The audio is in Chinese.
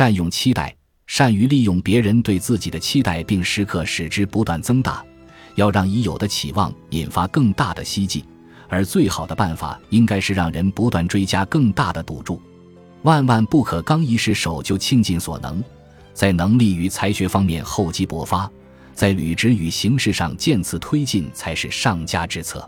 善用期待善于利用别人对自己的期待并时刻使之不断增大要让已有的期望引发更大的希冀而最好的办法应该是让人不断追加更大的赌注。万万不可刚一失手就倾尽所能在能力与才学方面厚积薄发在履职与形式上渐次推进才是上佳之策。